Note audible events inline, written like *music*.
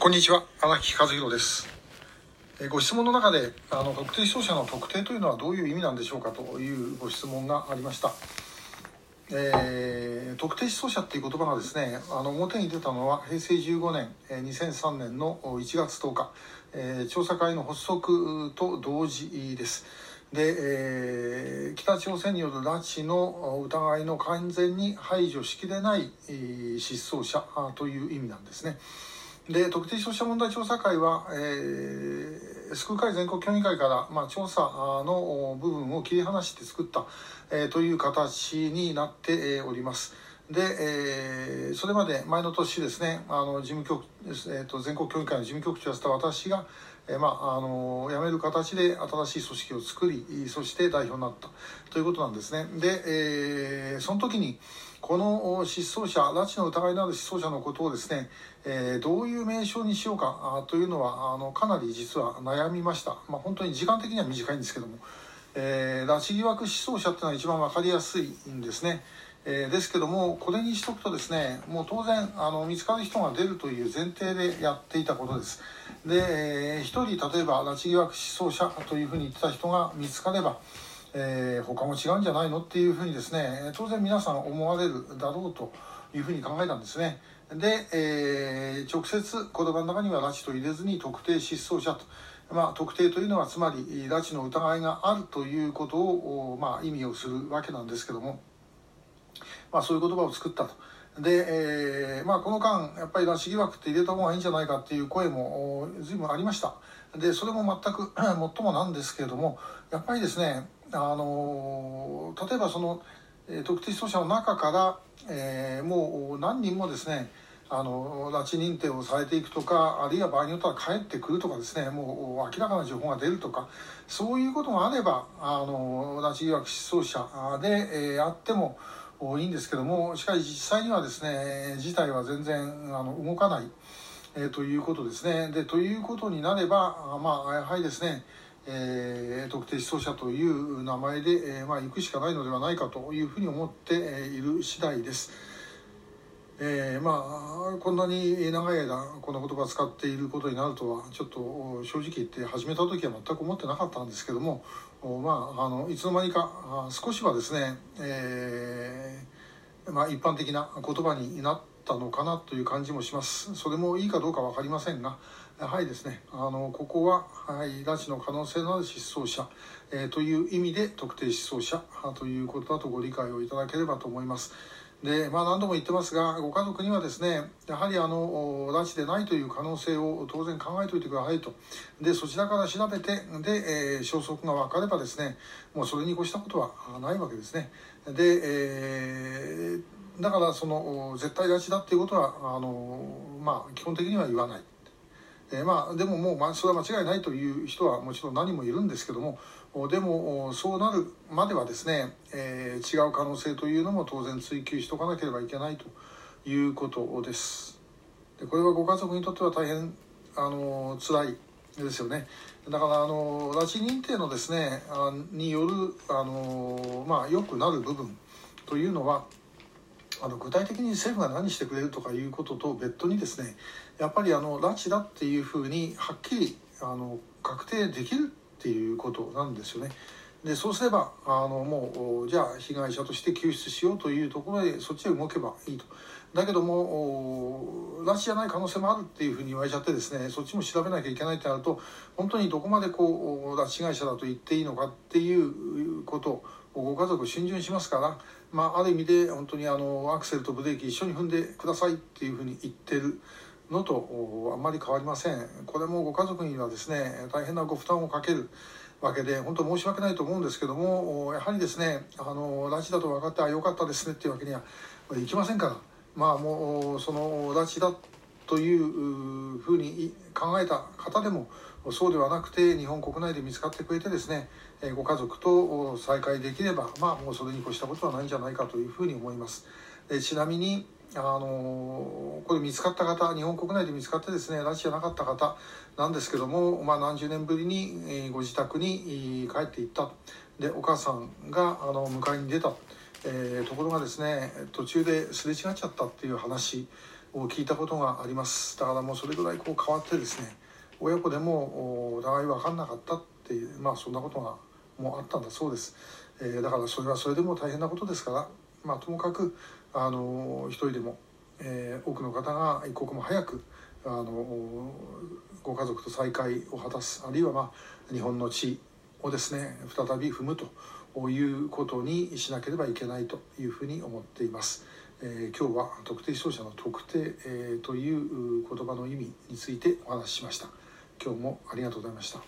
こんにちは荒木和弘です。ご質問の中であの特定失踪者の特定というのはどういう意味なんでしょうかというご質問がありました、えー特定失踪者っていう言葉がですねあの表に出たのは平成15年2003年の1月10日、えー調査会の発足と同時です。で、えー北朝鮮による拉致の疑いの完全に排除しきれない、失踪者という意味なんですね。で特定消費者問題調査会は、えー、救う会全国協議会から、まあ、調査の部分を切り離して作った、えーという形になって、おります。で、えーそれまで前の年ですねあの事務局、えー、と全国協議会の事務局長をした私が、えーまあ、あの辞める形で新しい組織を作りそして代表になったということなんですね。で、えーその時にこの失踪者拉致の疑いのある失踪者のことをですね、えーどういう名称にしようかというのはあのかなり実は悩みました、まあ、本当に時間的には短いんですけども、えー拉致疑惑失踪者っていうのは一番分かりやすいんですね。えーですけどもこれにしとくとですねもう当然あの見つかる人が出るという前提でやっていたことです。で、えー一人例えば拉致疑惑失踪者というふうに言ってた人が見つかればえー他も違うんじゃないのっていうふうにですね当然皆さん思われるだろうというふうに考えたんですね。で、えー直接言葉の中には拉致と入れずに特定失踪者と、まあ、特定というのはつまり拉致の疑いがあるということを、まあ、意味をするわけなんですけども、まあ、そういう言葉を作ったと。で、えーまあ、この間やっぱり拉致疑惑って入れた方がいいんじゃないかっていう声も随分ありましたでそれも全く *clears throat* もっともなんですけれどもやっぱりですねあの例えばその、特定失踪者の中から、えーもう何人もですねあの拉致認定をされていくとかあるいは場合によっては帰ってくるとかですねもう明らかな情報が出るとかそういうことがあればあの拉致疑惑失踪者で、えーあってもいいんですけどもしかし実際にはですね事態は全然あの動かない、えーということですね。でということになればあまあやはりですねえー特定失踪者という名前で、えーまあ、行くしかないのではないかというふうに思っている次第です。えーまあこんなに長い間この言葉を使っていることになるとはちょっと正直言って始めた時は全く思ってなかったんですけどもまああのいつの間にか少しはですね、えーまあ、一般的な言葉になったのかなという感じもしますそれもいいかどうか分かりませんがやはりですねあのここは、はい、拉致の可能性のある失踪者、えーという意味で特定失踪者ということだとご理解をいただければと思います。でまあ、何度も言ってますがご家族にはですねやはりあの拉致でないという可能性を当然考えておいてくださいと。でそちらから調べてで、えー消息が分かればですねもうそれに越したことはないわけですね。で、えーだからその絶対拉致だっていうことはあの、まあ、基本的には言わない。えーまあ、でももう、まあ、それは間違いないという人はもちろん何もいるんですけどもでもそうなるまではですね、えー違う可能性というのも当然追求しておかなければいけないということです。でこれはご家族にとっては大変あの辛いですよね。だからあの拉致認定のですねあによるあの、まあ、良くなる部分というのはあの具体的に政府が何してくれるとかいうことと別途にですねやっぱりあの拉致だっていうふうにはっきりあの確定できるっていうことなんですよね。でそうすればあのもうじゃあ被害者として救出しようというところでそっちへ動けばいいと。だけども拉致じゃない可能性もあるっていうふうに言われちゃってですねそっちも調べなきゃいけないってなると本当にどこまでこう拉致被害者だと言っていいのかっていうことをご家族逡巡しますから、まあ、ある意味で本当にあのアクセルとブレーキ一緒に踏んでくださいっていうふうに言ってるのとあんまり変わりません。これもご家族にはですね大変なご負担をかけるわけで本当申し訳ないと思うんですけどもやはりですねあの拉致だと分かってあよかったですねっていうわけにはいきませんから。まあもうその拉致だというふうに考えた方でもそうではなくて日本国内で見つかってくれてですねご家族と再会できればまあもうそれに越したことはないんじゃないかというふうに思います。ちなみにあのこれ見つかった方日本国内で見つかってですね拉致じゃなかった方なんですけども、まあ、何十年ぶりにご自宅に帰っていったでお母さんがあの迎えに出た、えーところがですね途中ですれ違っちゃったっていう話を聞いたことがありますだからもうそれぐらいこう変わってですね親子でもお互い分かんなかったっていうまあそんなことがもうあったんだそうです、えー、だからそれはそれでも大変なことですからまあともかくあの一人でも、えー、多くの方が一刻も早くあのご家族と再会を果たすあるいは、まあ、日本の地をですね再び踏むということにしなければいけないというふうに思っています。えー、今日は特定商社の特定、えー、という言葉の意味についてお話ししました。今日もありがとうございました。